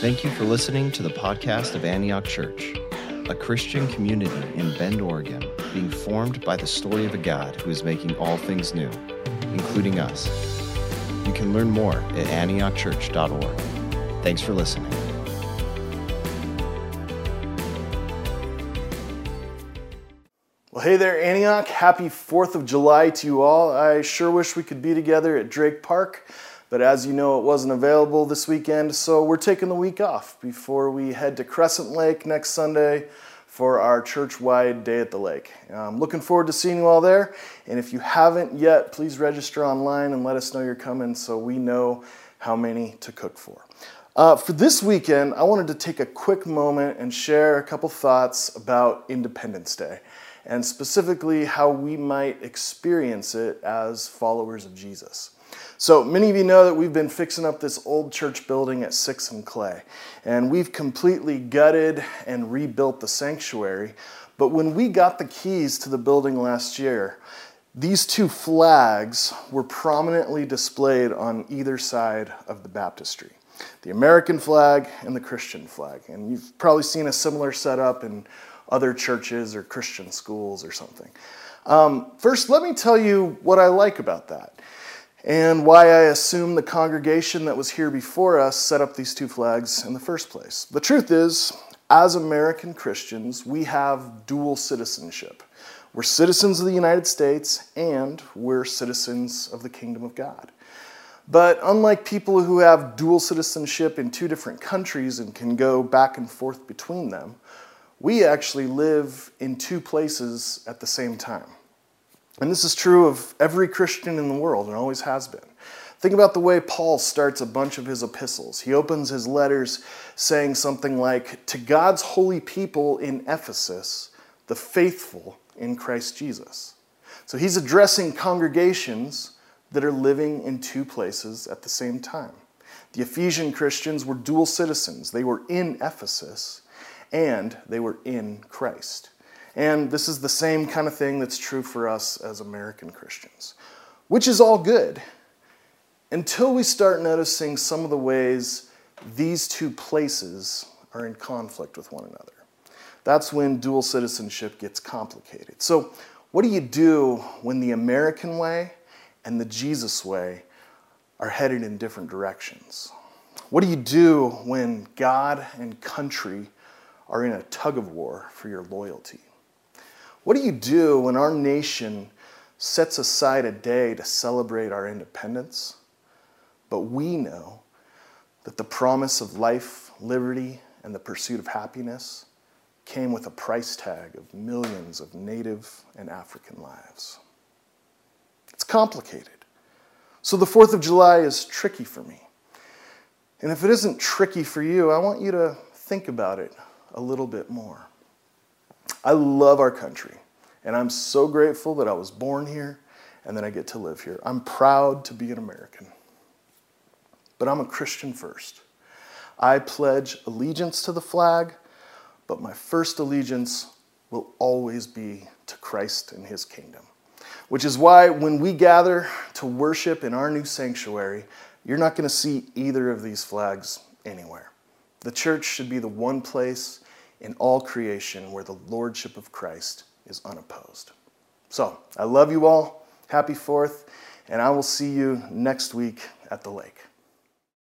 Thank you for listening to the podcast of Antioch Church, a Christian community in Bend, Oregon, being formed by the story of a God who is making all things new, including us. You can learn more at antiochchurch.org. Thanks for listening. Well, hey there, Antioch. Happy 4th of July to you all. I sure wish we could be together at Drake Park, but as you know, it wasn't available this weekend, so we're taking the week off before we head to Crescent Lake next Sunday for our church wide day at the lake. I'm looking forward to seeing you all there, and if you haven't yet, please register online and let us know you're coming so we know how many to cook for. Uh, for this weekend, I wanted to take a quick moment and share a couple thoughts about Independence Day and specifically how we might experience it as followers of Jesus. So, many of you know that we've been fixing up this old church building at Six and Clay, and we've completely gutted and rebuilt the sanctuary. But when we got the keys to the building last year, these two flags were prominently displayed on either side of the baptistry the American flag and the Christian flag. And you've probably seen a similar setup in other churches or Christian schools or something. Um, first, let me tell you what I like about that and why I assume the congregation that was here before us set up these two flags in the first place. The truth is, as American Christians, we have dual citizenship. We're citizens of the United States and we're citizens of the kingdom of God. But unlike people who have dual citizenship in two different countries and can go back and forth between them, we actually live in two places at the same time. And this is true of every Christian in the world and always has been. Think about the way Paul starts a bunch of his epistles. He opens his letters saying something like, To God's holy people in Ephesus, the faithful in Christ Jesus. So he's addressing congregations that are living in two places at the same time. The Ephesian Christians were dual citizens, they were in Ephesus and they were in Christ. And this is the same kind of thing that's true for us as American Christians, which is all good until we start noticing some of the ways these two places are in conflict with one another. That's when dual citizenship gets complicated. So, what do you do when the American way and the Jesus way are headed in different directions? What do you do when God and country are in a tug of war for your loyalty? What do you do when our nation sets aside a day to celebrate our independence, but we know that the promise of life, liberty, and the pursuit of happiness came with a price tag of millions of Native and African lives? It's complicated. So the 4th of July is tricky for me. And if it isn't tricky for you, I want you to think about it a little bit more. I love our country, and I'm so grateful that I was born here and that I get to live here. I'm proud to be an American. But I'm a Christian first. I pledge allegiance to the flag, but my first allegiance will always be to Christ and his kingdom. Which is why when we gather to worship in our new sanctuary, you're not going to see either of these flags anywhere. The church should be the one place in all creation where the lordship of Christ is unopposed. So, I love you all. Happy 4th, and I will see you next week at the lake.